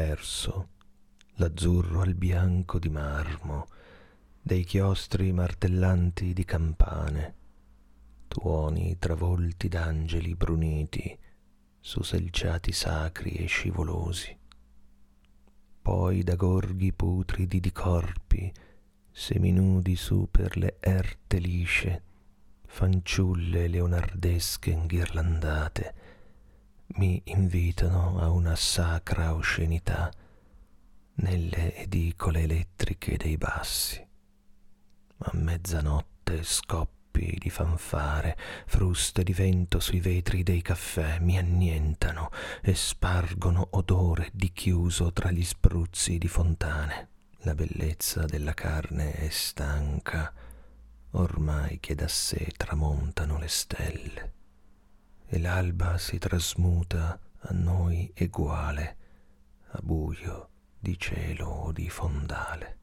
perso l'azzurro al bianco di marmo dei chiostri martellanti di campane, tuoni travolti d'angeli bruniti su selciati sacri e scivolosi. Poi da gorghi putridi di corpi, seminudi su per le erte lisce, fanciulle leonardesche inghirlandate, mi invitano a una sacra oscenità nelle edicole elettriche dei bassi. A mezzanotte scoppi di fanfare, fruste di vento sui vetri dei caffè mi annientano e spargono odore di chiuso tra gli spruzzi di fontane. La bellezza della carne è stanca, ormai che da sé tramontano le stelle e l'alba si trasmuta a noi eguale, a buio di cielo o di fondale.